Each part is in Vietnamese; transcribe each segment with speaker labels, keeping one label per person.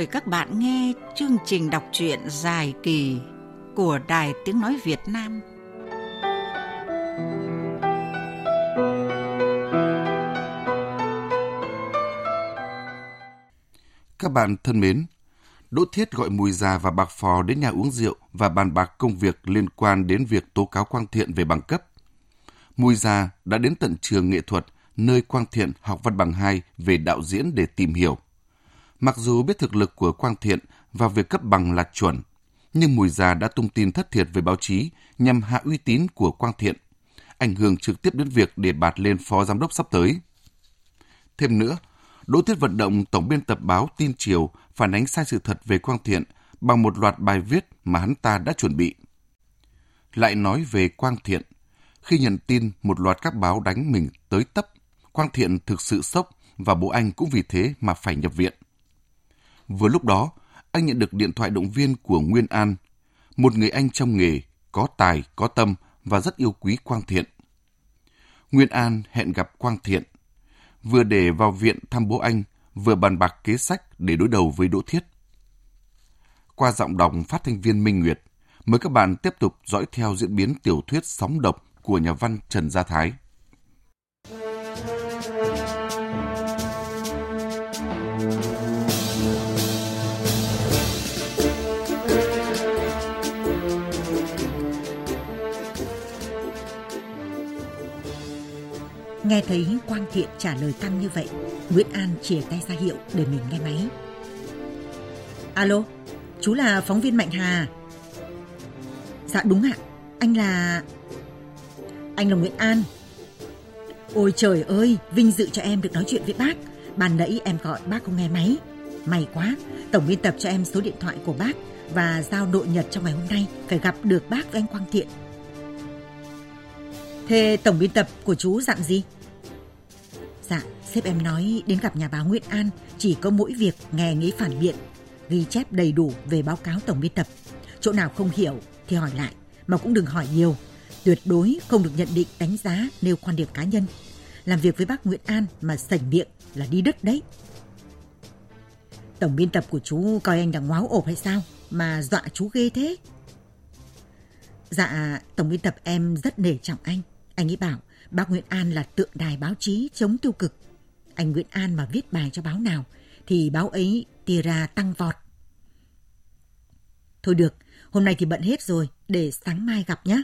Speaker 1: mời các bạn nghe chương trình đọc truyện dài kỳ của Đài Tiếng Nói Việt Nam.
Speaker 2: Các bạn thân mến, Đỗ Thiết gọi Mùi Già và Bạc Phò đến nhà uống rượu và bàn bạc công việc liên quan đến việc tố cáo Quang Thiện về bằng cấp. Mùi Già đã đến tận trường nghệ thuật nơi Quang Thiện học văn bằng 2 về đạo diễn để tìm hiểu. Mặc dù biết thực lực của Quang Thiện và việc cấp bằng là chuẩn, nhưng Mùi Già đã tung tin thất thiệt về báo chí nhằm hạ uy tín của Quang Thiện, ảnh hưởng trực tiếp đến việc đề bạt lên phó giám đốc sắp tới. Thêm nữa, Đỗ Tiết vận động tổng biên tập báo Tin Triều phản ánh sai sự thật về Quang Thiện bằng một loạt bài viết mà hắn ta đã chuẩn bị. Lại nói về Quang Thiện, khi nhận tin một loạt các báo đánh mình tới tấp, Quang Thiện thực sự sốc và bố anh cũng vì thế mà phải nhập viện. Vừa lúc đó, anh nhận được điện thoại động viên của Nguyên An, một người anh trong nghề, có tài, có tâm và rất yêu quý Quang Thiện. Nguyên An hẹn gặp Quang Thiện, vừa để vào viện thăm bố anh, vừa bàn bạc kế sách để đối đầu với Đỗ Thiết. Qua giọng đọc phát thanh viên Minh Nguyệt, mời các bạn tiếp tục dõi theo diễn biến tiểu thuyết Sóng độc của nhà văn Trần Gia Thái.
Speaker 3: Nghe thấy Quang Thiện trả lời căng như vậy, Nguyễn An chìa tay ra hiệu để mình nghe máy. Alo, chú là phóng viên Mạnh Hà. Dạ đúng ạ, anh là... Anh là Nguyễn An. Ôi trời ơi, vinh dự cho em được nói chuyện với bác. bàn nãy em gọi bác không nghe máy. May quá, tổng biên tập cho em số điện thoại của bác và giao đội nhật trong ngày hôm nay phải gặp được bác với anh Quang Thiện. Thế tổng biên tập của chú dặn gì? Dạ, sếp em nói đến gặp nhà báo Nguyễn An chỉ có mỗi việc nghe nghĩ phản biện, ghi chép đầy đủ về báo cáo tổng biên tập. Chỗ nào không hiểu thì hỏi lại, mà cũng đừng hỏi nhiều. Tuyệt đối không được nhận định đánh giá nêu quan điểm cá nhân. Làm việc với bác Nguyễn An mà sảnh miệng là đi đứt đấy. Tổng biên tập của chú coi anh là ngoáo ộp hay sao mà dọa chú ghê thế? Dạ, tổng biên tập em rất nể trọng anh. Anh ấy bảo bác Nguyễn An là tượng đài báo chí chống tiêu cực. Anh Nguyễn An mà viết bài cho báo nào thì báo ấy tia ra tăng vọt. Thôi được, hôm nay thì bận hết rồi, để sáng mai gặp nhé.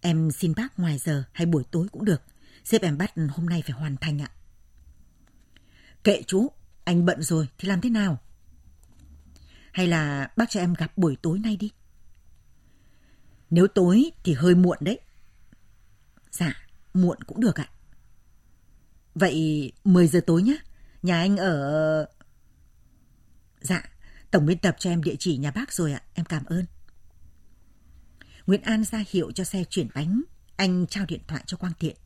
Speaker 3: Em xin bác ngoài giờ hay buổi tối cũng được. Sếp em bắt hôm nay phải hoàn thành ạ. Kệ chú, anh bận rồi thì làm thế nào? Hay là bác cho em gặp buổi tối nay đi? Nếu tối thì hơi muộn đấy. Dạ, muộn cũng được ạ. Vậy 10 giờ tối nhé. Nhà anh ở... Dạ, tổng biên tập cho em địa chỉ nhà bác rồi ạ. Em cảm ơn. Nguyễn An ra hiệu cho xe chuyển bánh. Anh trao điện thoại cho Quang Thiện.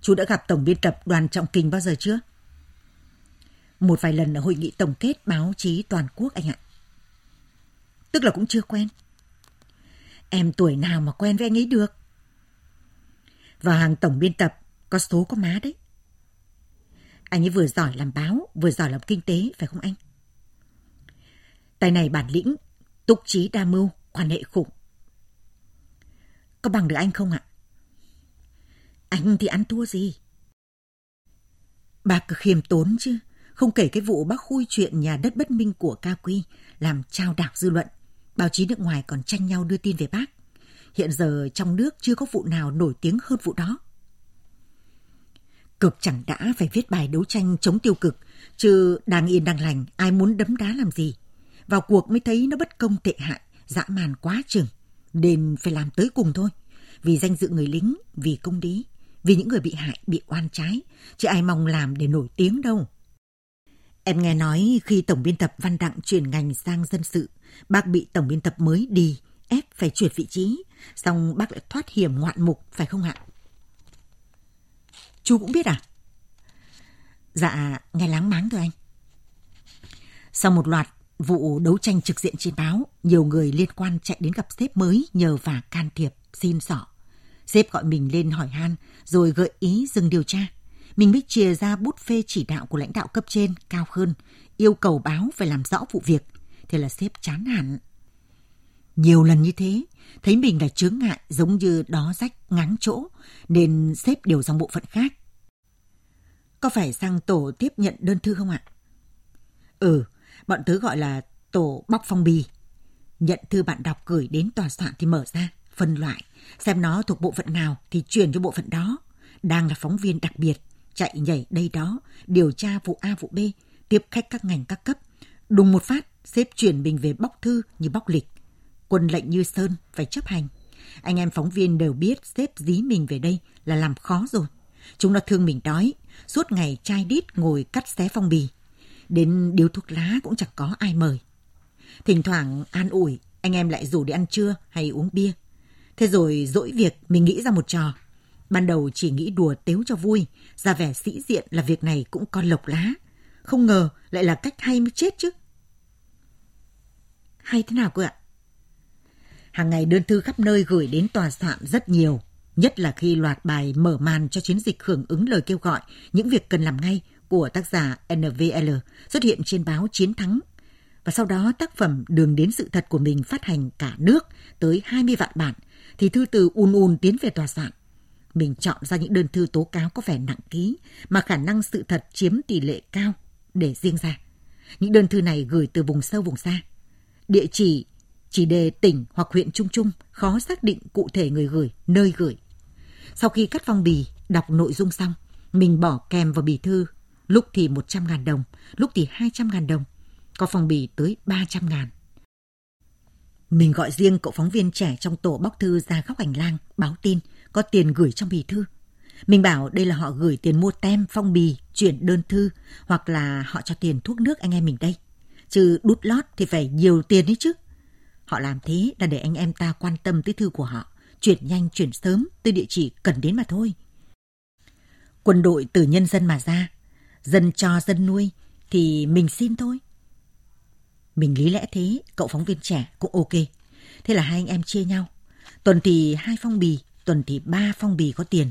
Speaker 3: Chú đã gặp tổng biên tập đoàn Trọng Kình bao giờ chưa? Một vài lần ở hội nghị tổng kết báo chí toàn quốc anh ạ. Tức là cũng chưa quen. Em tuổi nào mà quen với anh ấy được? Vào hàng tổng biên tập có số có má đấy. Anh ấy vừa giỏi làm báo, vừa giỏi làm kinh tế, phải không anh? tài này bản lĩnh, túc trí đa mưu, quan hệ khủng. Có bằng được anh không ạ? Anh thì ăn thua gì? bà cứ khiêm tốn chứ, không kể cái vụ bác khui chuyện nhà đất bất minh của Ca Quy làm trao đảo dư luận. Báo chí nước ngoài còn tranh nhau đưa tin về bác. Hiện giờ trong nước chưa có vụ nào nổi tiếng hơn vụ đó. Cực chẳng đã phải viết bài đấu tranh chống tiêu cực, chứ đang yên đang lành, ai muốn đấm đá làm gì. Vào cuộc mới thấy nó bất công tệ hại, dã man quá chừng. Nên phải làm tới cùng thôi. Vì danh dự người lính, vì công lý, vì những người bị hại, bị oan trái. Chứ ai mong làm để nổi tiếng đâu. Em nghe nói khi tổng biên tập Văn Đặng chuyển ngành sang dân sự, bác bị tổng biên tập mới đi, ép phải chuyển vị trí, xong bác lại thoát hiểm ngoạn mục, phải không ạ? Chú cũng biết à? Dạ, nghe láng máng thôi anh. Sau một loạt vụ đấu tranh trực diện trên báo, nhiều người liên quan chạy đến gặp sếp mới nhờ và can thiệp, xin sỏ. Sếp gọi mình lên hỏi han, rồi gợi ý dừng điều tra. mình mới chia ra bút phê chỉ đạo của lãnh đạo cấp trên cao hơn, yêu cầu báo phải làm rõ vụ việc. Thế là sếp chán hẳn. Nhiều lần như thế, thấy mình là chướng ngại giống như đó rách ngáng chỗ, nên xếp điều sang bộ phận khác. Có phải sang tổ tiếp nhận đơn thư không ạ? Ừ, bọn tớ gọi là tổ bóc phong bì. Nhận thư bạn đọc gửi đến tòa soạn thì mở ra, phân loại, xem nó thuộc bộ phận nào thì chuyển cho bộ phận đó. Đang là phóng viên đặc biệt, chạy nhảy đây đó, điều tra vụ A vụ B, tiếp khách các ngành các cấp. Đùng một phát, xếp chuyển mình về bóc thư như bóc lịch. Quân lệnh như Sơn phải chấp hành. Anh em phóng viên đều biết xếp dí mình về đây là làm khó rồi. Chúng nó thương mình đói, suốt ngày chai đít ngồi cắt xé phong bì. Đến điếu thuốc lá cũng chẳng có ai mời. Thỉnh thoảng an ủi, anh em lại rủ đi ăn trưa hay uống bia. Thế rồi dỗi việc mình nghĩ ra một trò. Ban đầu chỉ nghĩ đùa tếu cho vui, ra vẻ sĩ diện là việc này cũng có lộc lá. Không ngờ lại là cách hay mới chết chứ. Hay thế nào cơ ạ? Hàng ngày đơn thư khắp nơi gửi đến tòa soạn rất nhiều, nhất là khi loạt bài mở màn cho chiến dịch hưởng ứng lời kêu gọi những việc cần làm ngay của tác giả NVL xuất hiện trên báo Chiến Thắng. Và sau đó tác phẩm Đường đến sự thật của mình phát hành cả nước tới 20 vạn bản, thì thư từ un un tiến về tòa soạn. Mình chọn ra những đơn thư tố cáo có vẻ nặng ký mà khả năng sự thật chiếm tỷ lệ cao để riêng ra. Những đơn thư này gửi từ vùng sâu vùng xa. Địa chỉ chỉ đề tỉnh hoặc huyện Trung Trung khó xác định cụ thể người gửi, nơi gửi. Sau khi cắt phong bì, đọc nội dung xong, mình bỏ kèm vào bì thư, lúc thì 100 ngàn đồng, lúc thì 200 ngàn đồng, có phong bì tới 300 ngàn. Mình gọi riêng cậu phóng viên trẻ trong tổ bóc thư ra góc hành lang, báo tin, có tiền gửi trong bì thư. Mình bảo đây là họ gửi tiền mua tem, phong bì, chuyển đơn thư, hoặc là họ cho tiền thuốc nước anh em mình đây. Chứ đút lót thì phải nhiều tiền ấy chứ. Họ làm thế là để anh em ta quan tâm tới thư của họ, chuyển nhanh chuyển sớm tới địa chỉ cần đến mà thôi. Quân đội từ nhân dân mà ra, dân cho dân nuôi thì mình xin thôi. Mình lý lẽ thế, cậu phóng viên trẻ cũng ok. Thế là hai anh em chia nhau. Tuần thì hai phong bì, tuần thì ba phong bì có tiền.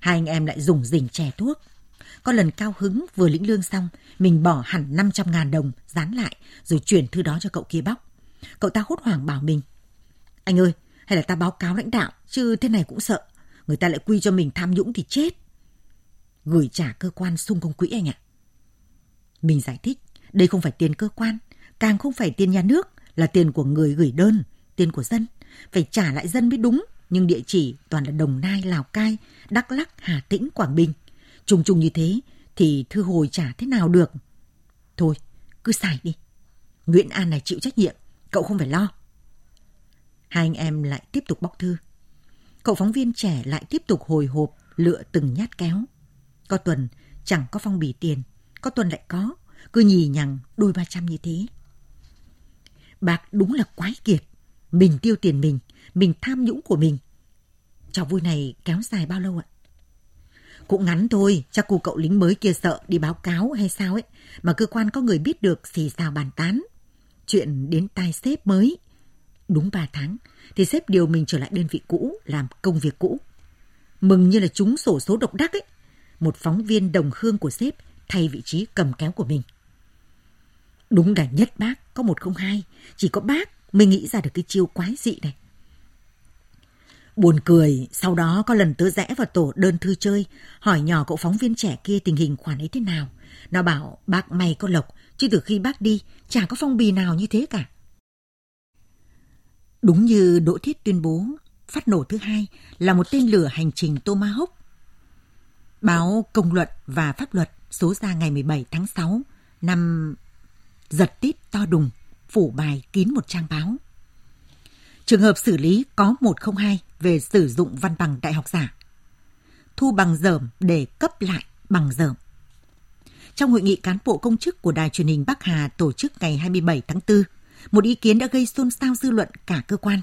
Speaker 3: Hai anh em lại dùng rỉnh chè thuốc. Có lần cao hứng vừa lĩnh lương xong, mình bỏ hẳn 500 ngàn đồng dán lại rồi chuyển thư đó cho cậu kia bóc. Cậu ta hốt hoảng bảo mình. Anh ơi, hay là ta báo cáo lãnh đạo, chứ thế này cũng sợ. Người ta lại quy cho mình tham nhũng thì chết. Gửi trả cơ quan sung công quỹ anh ạ. Mình giải thích, đây không phải tiền cơ quan, càng không phải tiền nhà nước, là tiền của người gửi đơn, tiền của dân. Phải trả lại dân mới đúng, nhưng địa chỉ toàn là Đồng Nai, Lào Cai, Đắk Lắc, Hà Tĩnh, Quảng Bình. Trùng trùng như thế thì thư hồi trả thế nào được? Thôi, cứ xài đi. Nguyễn An này chịu trách nhiệm, cậu không phải lo. Hai anh em lại tiếp tục bóc thư. Cậu phóng viên trẻ lại tiếp tục hồi hộp lựa từng nhát kéo. Có tuần chẳng có phong bì tiền, có tuần lại có, cứ nhì nhằng đôi ba trăm như thế. Bạc đúng là quái kiệt. Mình tiêu tiền mình, mình tham nhũng của mình. Trò vui này kéo dài bao lâu ạ? Cũng ngắn thôi, chắc cô cậu lính mới kia sợ đi báo cáo hay sao ấy, mà cơ quan có người biết được xì xào bàn tán. Chuyện đến tai sếp mới. Đúng ba tháng, thì sếp điều mình trở lại đơn vị cũ, làm công việc cũ. Mừng như là chúng sổ số độc đắc ấy. Một phóng viên đồng hương của sếp thay vị trí cầm kéo của mình. Đúng là nhất bác, có một không hai, chỉ có bác mới nghĩ ra được cái chiêu quái dị này. Buồn cười, sau đó có lần tớ rẽ vào tổ đơn thư chơi, hỏi nhỏ cậu phóng viên trẻ kia tình hình khoản ấy thế nào. Nó bảo bác may có lộc, chứ từ khi bác đi chả có phong bì nào như thế cả. Đúng như Đỗ Thiết tuyên bố, phát nổ thứ hai là một tên lửa hành trình Tomahawk. Báo Công luận và Pháp luật số ra ngày 17 tháng 6 năm giật tít to đùng, phủ bài kín một trang báo. Trường hợp xử lý có 102 về sử dụng văn bằng đại học giả. Thu bằng dởm để cấp lại bằng dởm. Trong hội nghị cán bộ công chức của Đài truyền hình Bắc Hà tổ chức ngày 27 tháng 4, một ý kiến đã gây xôn xao dư luận cả cơ quan.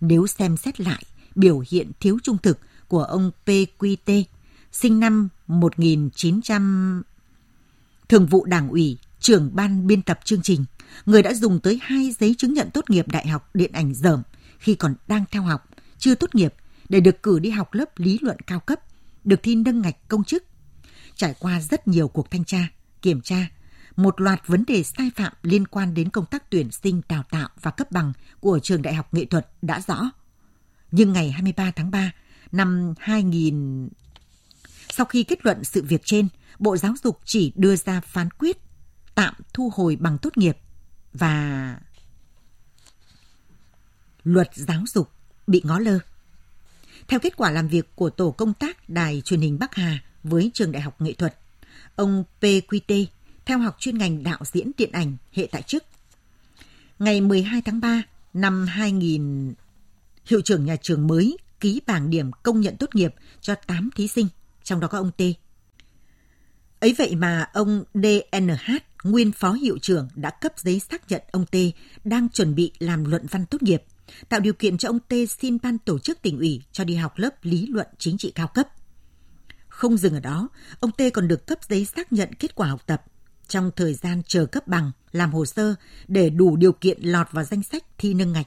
Speaker 3: Nếu xem xét lại biểu hiện thiếu trung thực của ông PQT, sinh năm 1900, thường vụ đảng ủy, trưởng ban biên tập chương trình, người đã dùng tới hai giấy chứng nhận tốt nghiệp đại học điện ảnh dởm khi còn đang theo học, chưa tốt nghiệp để được cử đi học lớp lý luận cao cấp, được thi nâng ngạch công chức trải qua rất nhiều cuộc thanh tra, kiểm tra, một loạt vấn đề sai phạm liên quan đến công tác tuyển sinh đào tạo và cấp bằng của trường Đại học Nghệ thuật đã rõ. Nhưng ngày 23 tháng 3 năm 2000 sau khi kết luận sự việc trên, Bộ Giáo dục chỉ đưa ra phán quyết tạm thu hồi bằng tốt nghiệp và luật giáo dục bị ngó lơ. Theo kết quả làm việc của tổ công tác Đài truyền hình Bắc Hà với trường Đại học Nghệ thuật, ông PQT theo học chuyên ngành đạo diễn điện ảnh hệ tại chức. Ngày 12 tháng 3 năm 2000, hiệu trưởng nhà trường mới ký bảng điểm công nhận tốt nghiệp cho 8 thí sinh, trong đó có ông T. Ấy vậy mà ông DNH, nguyên phó hiệu trưởng đã cấp giấy xác nhận ông T đang chuẩn bị làm luận văn tốt nghiệp, tạo điều kiện cho ông T xin ban tổ chức tỉnh ủy cho đi học lớp lý luận chính trị cao cấp. Không dừng ở đó, ông Tê còn được cấp giấy xác nhận kết quả học tập trong thời gian chờ cấp bằng, làm hồ sơ để đủ điều kiện lọt vào danh sách thi nâng ngạch.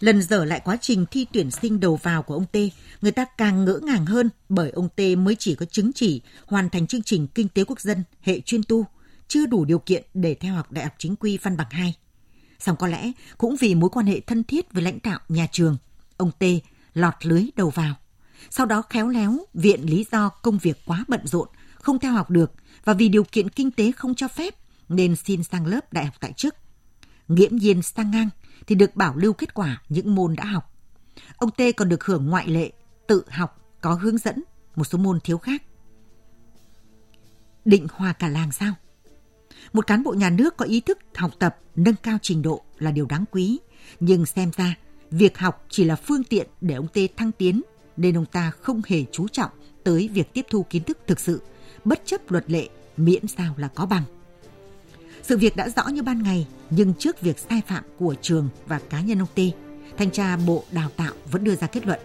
Speaker 3: Lần dở lại quá trình thi tuyển sinh đầu vào của ông Tê, người ta càng ngỡ ngàng hơn bởi ông Tê mới chỉ có chứng chỉ hoàn thành chương trình kinh tế quốc dân hệ chuyên tu, chưa đủ điều kiện để theo học đại học chính quy văn bằng 2. Song có lẽ cũng vì mối quan hệ thân thiết với lãnh đạo nhà trường, ông Tê lọt lưới đầu vào. Sau đó khéo léo viện lý do công việc quá bận rộn, không theo học được và vì điều kiện kinh tế không cho phép nên xin sang lớp đại học tại chức. Nghiễm nhiên sang ngang thì được bảo lưu kết quả những môn đã học. Ông T còn được hưởng ngoại lệ, tự học, có hướng dẫn, một số môn thiếu khác. Định hòa cả làng sao? Một cán bộ nhà nước có ý thức học tập, nâng cao trình độ là điều đáng quý, nhưng xem ra việc học chỉ là phương tiện để ông T thăng tiến nên ông ta không hề chú trọng tới việc tiếp thu kiến thức thực sự, bất chấp luật lệ, miễn sao là có bằng. Sự việc đã rõ như ban ngày, nhưng trước việc sai phạm của trường và cá nhân ông T, thanh tra Bộ Đào tạo vẫn đưa ra kết luận.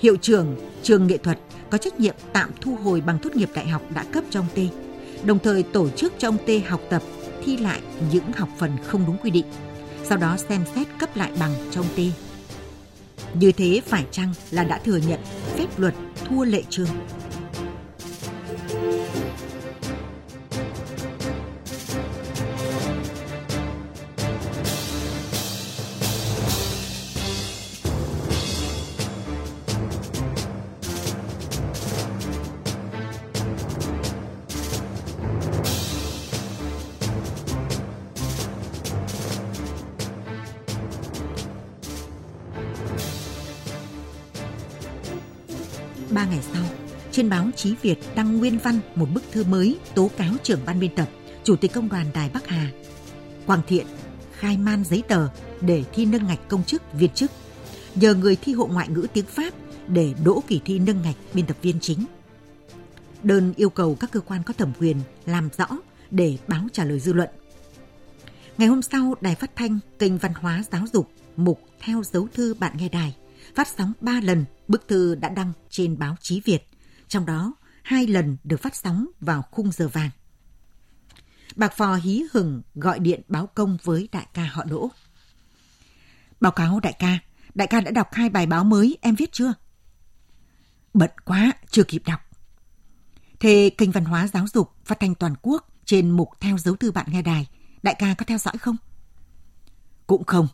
Speaker 3: Hiệu trưởng trường nghệ thuật có trách nhiệm tạm thu hồi bằng tốt nghiệp đại học đã cấp cho ông T, đồng thời tổ chức cho ông T học tập, thi lại những học phần không đúng quy định, sau đó xem xét cấp lại bằng cho ông T. Như thế phải chăng là đã thừa nhận phép luật thua lệ trường? Ba ngày sau, trên báo Chí Việt đăng nguyên văn một bức thư mới tố cáo trưởng ban biên tập, Chủ tịch Công đoàn Đài Bắc Hà. Quang Thiện khai man giấy tờ để thi nâng ngạch công chức viên chức, nhờ người thi hộ ngoại ngữ tiếng Pháp để đỗ kỳ thi nâng ngạch biên tập viên chính. Đơn yêu cầu các cơ quan có thẩm quyền làm rõ để báo trả lời dư luận. Ngày hôm sau, Đài Phát thanh, kênh văn hóa giáo dục, mục theo dấu thư bạn nghe đài phát sóng 3 lần bức thư đã đăng trên báo Chí Việt, trong đó hai lần được phát sóng vào khung giờ vàng. Bạc Phò hí hừng gọi điện báo công với đại ca họ Đỗ. Báo cáo đại ca, đại ca đã đọc hai bài báo mới em viết chưa? Bận quá, chưa kịp đọc. Thế kênh văn hóa giáo dục phát thanh toàn quốc trên mục theo dấu thư bạn nghe đài, đại ca có theo dõi không? Cũng không.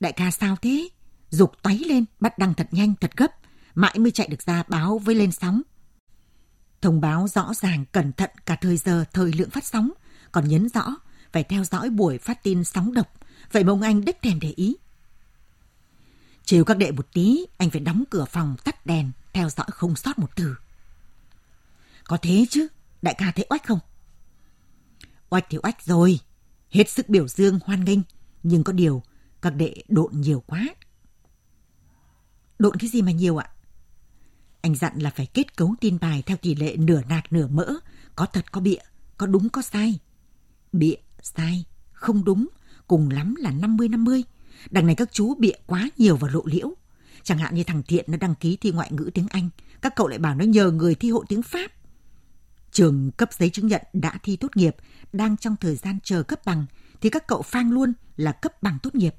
Speaker 3: Đại ca sao thế? Dục toáy lên, bắt đăng thật nhanh, thật gấp, mãi mới chạy được ra báo với lên sóng. Thông báo rõ ràng cẩn thận cả thời giờ, thời lượng phát sóng, còn nhấn rõ phải theo dõi buổi phát tin sóng độc, vậy mà ông anh đích thèm để ý. Chiều các đệ một tí, anh phải đóng cửa phòng, tắt đèn, theo dõi không sót một từ. Có thế chứ, đại ca thấy oách không? Oách thì oách rồi, hết sức biểu dương hoan nghênh, nhưng có điều các đệ độn nhiều quá, Độn cái gì mà nhiều ạ? Anh dặn là phải kết cấu tin bài theo tỷ lệ nửa nạc nửa mỡ, có thật có bịa, có đúng có sai. Bịa, sai, không đúng, cùng lắm là 50-50. Đằng này các chú bịa quá nhiều và lộ liễu. Chẳng hạn như thằng Thiện nó đăng ký thi ngoại ngữ tiếng Anh, các cậu lại bảo nó nhờ người thi hộ tiếng Pháp. Trường cấp giấy chứng nhận đã thi tốt nghiệp, đang trong thời gian chờ cấp bằng, thì các cậu phang luôn là cấp bằng tốt nghiệp.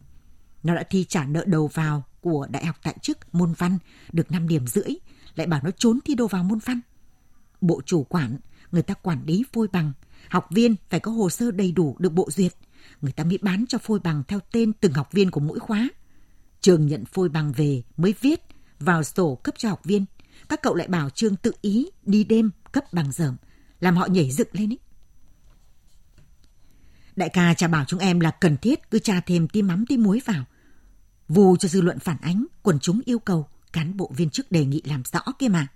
Speaker 3: Nó đã thi trả nợ đầu vào của Đại học tại chức môn văn được 5 điểm rưỡi, lại bảo nó trốn thi đô vào môn văn. Bộ chủ quản, người ta quản lý phôi bằng, học viên phải có hồ sơ đầy đủ được bộ duyệt. Người ta mới bán cho phôi bằng theo tên từng học viên của mỗi khóa. Trường nhận phôi bằng về mới viết vào sổ cấp cho học viên. Các cậu lại bảo trường tự ý đi đêm cấp bằng dởm, làm họ nhảy dựng lên ấy. Đại ca cha bảo chúng em là cần thiết cứ tra thêm tí mắm tí muối vào. Vù cho dư luận phản ánh, quần chúng yêu cầu, cán bộ viên chức đề nghị làm rõ kia mà.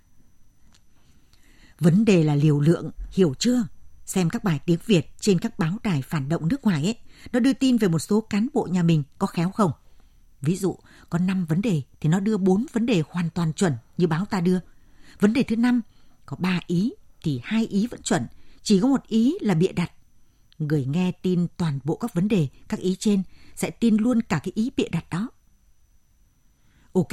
Speaker 3: Vấn đề là liều lượng, hiểu chưa? Xem các bài tiếng Việt trên các báo đài phản động nước ngoài ấy, nó đưa tin về một số cán bộ nhà mình có khéo không? Ví dụ, có 5 vấn đề thì nó đưa 4 vấn đề hoàn toàn chuẩn như báo ta đưa. Vấn đề thứ năm có 3 ý thì hai ý vẫn chuẩn, chỉ có một ý là bịa đặt. Người nghe tin toàn bộ các vấn đề, các ý trên sẽ tin luôn cả cái ý bịa đặt đó. Ok,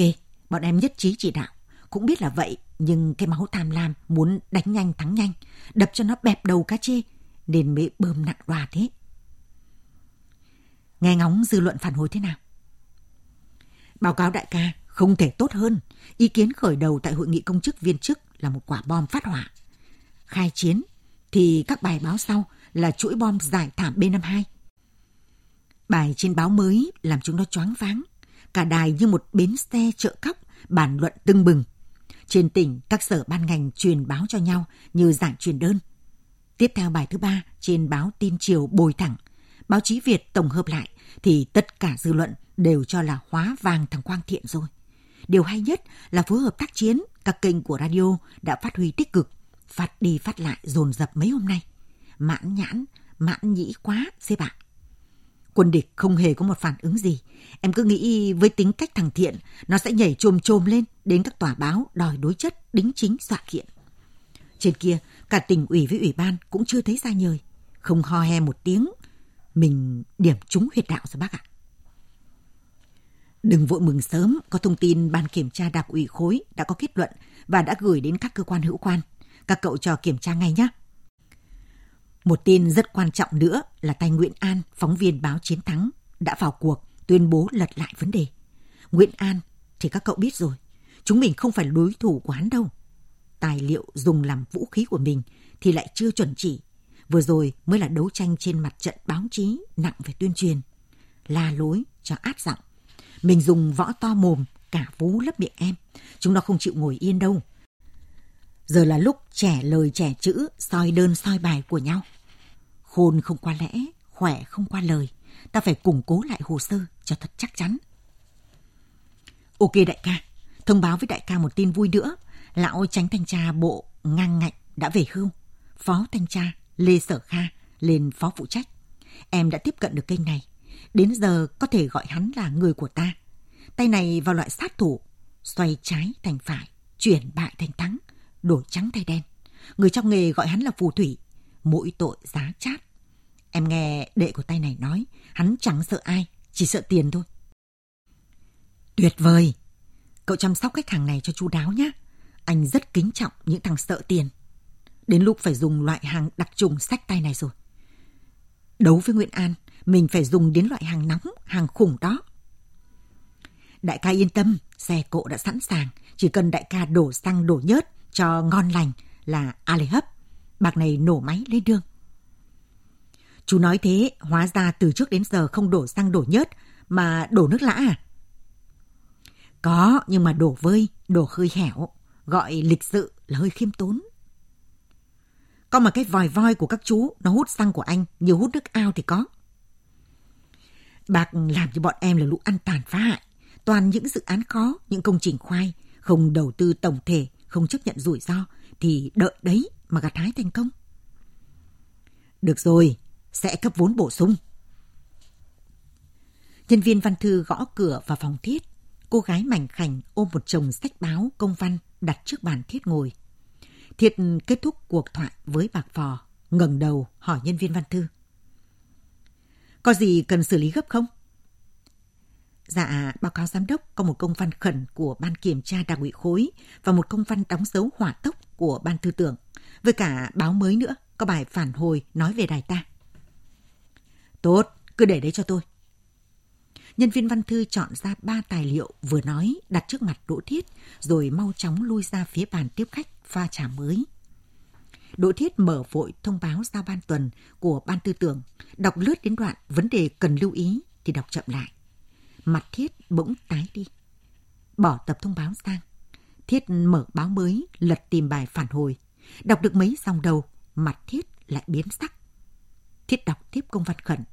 Speaker 3: bọn em nhất trí chỉ đạo. Cũng biết là vậy, nhưng cái máu tham lam muốn đánh nhanh thắng nhanh, đập cho nó bẹp đầu cá chê, nên mới bơm nặng đoà thế. Nghe ngóng dư luận phản hồi thế nào? Báo cáo đại ca, không thể tốt hơn. Ý kiến khởi đầu tại hội nghị công chức viên chức là một quả bom phát hỏa. Khai chiến thì các bài báo sau là chuỗi bom giải thảm B52. Bài trên báo mới làm chúng nó choáng váng. Cả đài như một bến xe chợ cóc, bàn luận tưng bừng. Trên tỉnh, các sở ban ngành truyền báo cho nhau như giải truyền đơn. Tiếp theo bài thứ ba trên báo tin chiều bồi thẳng. Báo chí Việt tổng hợp lại thì tất cả dư luận đều cho là hóa vàng thằng Quang Thiện rồi. Điều hay nhất là phối hợp tác chiến, các kênh của radio đã phát huy tích cực, phát đi phát lại dồn dập mấy hôm nay. Mãn nhãn, mãn nhĩ quá, xếp ạ. Quân địch không hề có một phản ứng gì. Em cứ nghĩ với tính cách thằng Thiện, nó sẽ nhảy chồm chồm lên đến các tòa báo đòi đối chất đính chính dọa kiện. Trên kia, cả tỉnh ủy với ủy ban cũng chưa thấy ra nhời. Không ho he một tiếng, mình điểm trúng huyệt đạo rồi bác ạ. Đừng vội mừng sớm, có thông tin ban kiểm tra đảng ủy khối đã có kết luận và đã gửi đến các cơ quan hữu quan. Các cậu cho kiểm tra ngay nhé. Một tin rất quan trọng nữa là tay Nguyễn An, phóng viên báo Chiến Thắng, đã vào cuộc tuyên bố lật lại vấn đề. Nguyễn An thì các cậu biết rồi, chúng mình không phải đối thủ của hắn đâu. Tài liệu dùng làm vũ khí của mình thì lại chưa chuẩn chỉ. Vừa rồi mới là đấu tranh trên mặt trận báo chí nặng về tuyên truyền. La lối cho át giọng. Mình dùng võ to mồm, cả vú lấp miệng em. Chúng nó không chịu ngồi yên đâu. Giờ là lúc trẻ lời trẻ chữ, soi đơn soi bài của nhau. Khôn không qua lẽ, khỏe không qua lời. Ta phải củng cố lại hồ sơ cho thật chắc chắn. Ok đại ca, thông báo với đại ca một tin vui nữa. Lão tránh thanh tra bộ ngang ngạnh đã về hưu. Phó thanh tra Lê Sở Kha lên phó phụ trách. Em đã tiếp cận được kênh này. Đến giờ có thể gọi hắn là người của ta. Tay này vào loại sát thủ, xoay trái thành phải, chuyển bại thành thắng, đổi trắng thay đen. Người trong nghề gọi hắn là phù thủy, mỗi tội giá chát. Em nghe đệ của tay này nói, hắn chẳng sợ ai, chỉ sợ tiền thôi. Tuyệt vời! Cậu chăm sóc khách hàng này cho chu đáo nhé. Anh rất kính trọng những thằng sợ tiền. Đến lúc phải dùng loại hàng đặc trùng sách tay này rồi. Đấu với Nguyễn An, mình phải dùng đến loại hàng nóng, hàng khủng đó. Đại ca yên tâm, xe cộ đã sẵn sàng, chỉ cần đại ca đổ xăng đổ nhớt cho ngon lành là a lê hấp. Bạc này nổ máy lấy đương. Chú nói thế, hóa ra từ trước đến giờ không đổ xăng đổ nhớt, mà đổ nước lã à? Có, nhưng mà đổ vơi, đổ hơi hẻo, gọi lịch sự là hơi khiêm tốn. Có mà cái vòi voi của các chú, nó hút xăng của anh, nhiều hút nước ao thì có. Bạc làm cho bọn em là lũ ăn tàn phá hại. Toàn những dự án khó, những công trình khoai, không đầu tư tổng thể, không chấp nhận rủi ro, thì đợi đấy mà gặt hái thành công. Được rồi, sẽ cấp vốn bổ sung. Nhân viên văn thư gõ cửa vào phòng thiết. Cô gái mảnh khảnh ôm một chồng sách báo công văn đặt trước bàn thiết ngồi. Thiệt kết thúc cuộc thoại với bạc phò, ngẩng đầu hỏi nhân viên văn thư. Có gì cần xử lý gấp không? Dạ, báo cáo giám đốc có một công văn khẩn của ban kiểm tra đảng ủy khối và một công văn đóng dấu hỏa tốc của ban tư tưởng. Với cả báo mới nữa, có bài phản hồi nói về đài ta. Tốt, cứ để đấy cho tôi. Nhân viên văn thư chọn ra ba tài liệu vừa nói đặt trước mặt Đỗ Thiết rồi mau chóng lui ra phía bàn tiếp khách pha trà mới. Đỗ Thiết mở vội thông báo giao ban tuần của ban tư tưởng, đọc lướt đến đoạn vấn đề cần lưu ý thì đọc chậm lại. Mặt Thiết bỗng tái đi. Bỏ tập thông báo sang. Thiết mở báo mới, lật tìm bài phản hồi. Đọc được mấy dòng đầu, mặt Thiết lại biến sắc. Thiết đọc tiếp công văn khẩn.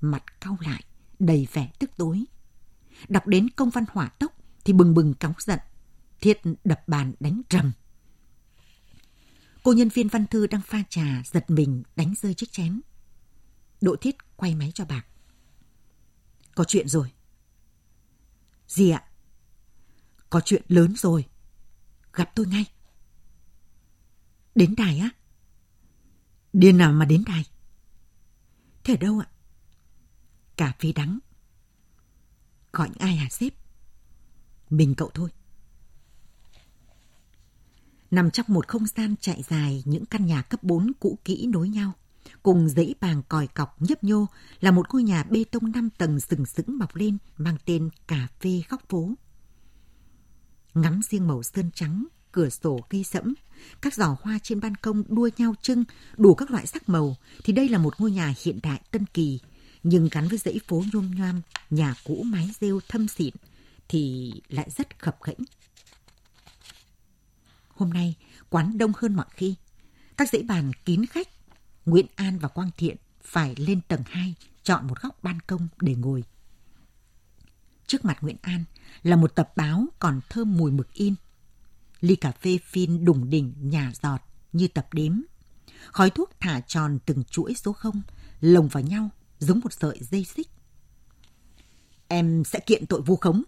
Speaker 3: Mặt cau lại, đầy vẻ tức tối. Đọc đến công văn hỏa tốc thì bừng bừng cáu giận. Thiết đập bàn đánh trầm. Cô nhân viên văn thư đang pha trà giật mình đánh rơi chiếc chén. Đỗ Thiết quay máy cho bạc. Có chuyện rồi. Gì ạ? Có chuyện lớn rồi. Gặp tôi ngay. Đến đài á? Điên nào mà đến đài? Thế đâu ạ? Cà phê đắng. Gọi những ai hả sếp? Mình cậu thôi. Nằm trong một không gian chạy dài những căn nhà cấp 4 cũ kỹ nối nhau, cùng dãy bàng còi cọc nhấp nhô là một ngôi nhà bê tông 5 tầng sừng sững mọc lên mang tên Cà phê góc phố. Ngắm riêng màu sơn trắng, cửa sổ cây sẫm, các giỏ hoa trên ban công đua nhau trưng đủ các loại sắc màu thì đây là một ngôi nhà hiện đại tân kỳ nhưng gắn với dãy phố nhôm nhoam, nhà cũ mái rêu thâm xịn thì lại rất khập khẽnh. Hôm nay, quán đông hơn mọi khi. Các dãy bàn kín khách. Nguyễn An và Quang Thiện phải lên tầng 2, chọn một góc ban công để ngồi. Trước mặt Nguyễn An là một tập báo còn thơm mùi mực in. Ly cà phê phin đùng đỉnh nhà giọt như tập đếm. Khói thuốc thả tròn từng chuỗi số không, lồng vào nhau giống một sợi dây xích. Em sẽ kiện tội vu khống.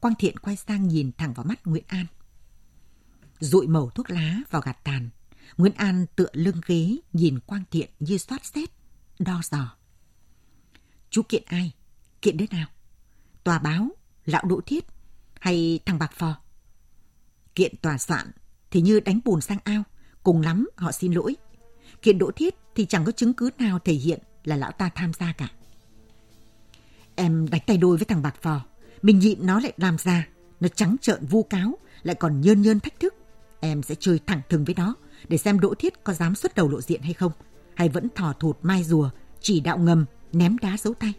Speaker 3: Quang Thiện quay sang nhìn thẳng vào mắt Nguyễn An. Rụi màu thuốc lá vào gạt tàn. Nguyễn An tựa lưng ghế nhìn Quang Thiện như soát xét, đo dò. Chú kiện ai? Kiện đứa nào? Tòa báo, lão đỗ thiết hay thằng bạc phò? Kiện tòa soạn thì như đánh bùn sang ao, cùng lắm họ xin lỗi. Kiện đỗ thiết thì chẳng có chứng cứ nào thể hiện là lão ta tham gia cả. Em đánh tay đôi với thằng bạc phò, mình nhịn nó lại làm ra, nó trắng trợn vu cáo, lại còn nhơn nhơn thách thức. Em sẽ chơi thẳng thừng với nó, để xem Đỗ Thiết có dám xuất đầu lộ diện hay không, hay vẫn thò thụt mai rùa, chỉ đạo ngầm, ném đá giấu tay.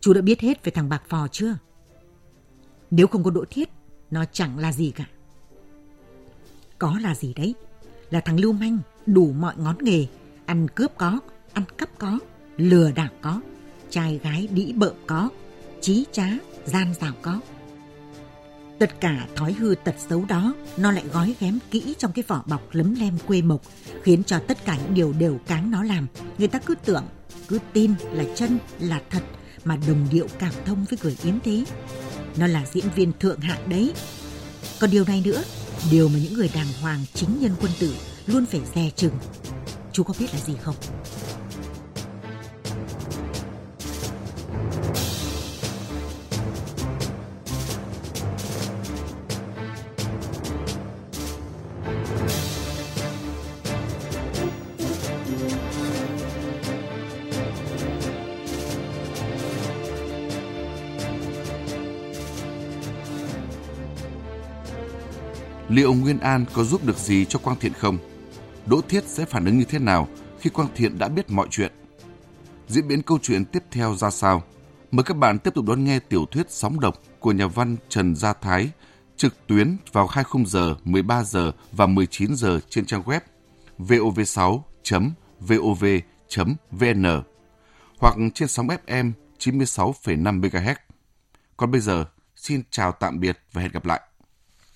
Speaker 3: Chú đã biết hết về thằng bạc phò chưa? Nếu không có Đỗ Thiết, nó chẳng là gì cả. Có là gì đấy, là thằng lưu manh, đủ mọi ngón nghề, ăn cướp có, ăn cắp có, lừa đảo có, trai gái đĩ bợm có, trí trá, gian dảo có. Tất cả thói hư tật xấu đó nó lại gói ghém kỹ trong cái vỏ bọc lấm lem quê mộc, khiến cho tất cả những điều đều cáng nó làm. Người ta cứ tưởng, cứ tin là chân, là thật, mà đồng điệu cảm thông với người yếm thế. Nó là diễn viên thượng hạng đấy. Còn điều này nữa, điều mà những người đàng hoàng chính nhân quân tử luôn phải dè chừng. Chú có biết là gì không?
Speaker 2: Liệu Nguyên An có giúp được gì cho Quang Thiện không? Đỗ Thiết sẽ phản ứng như thế nào khi Quang Thiện đã biết mọi chuyện? Diễn biến câu chuyện tiếp theo ra sao? Mời các bạn tiếp tục đón nghe tiểu thuyết Sóng độc của nhà văn Trần Gia Thái trực tuyến vào hai khung giờ 13 giờ và 19 giờ trên trang web vov6.vov.vn hoặc trên sóng FM 96,5 MHz. Còn bây giờ, xin chào tạm biệt và hẹn gặp lại.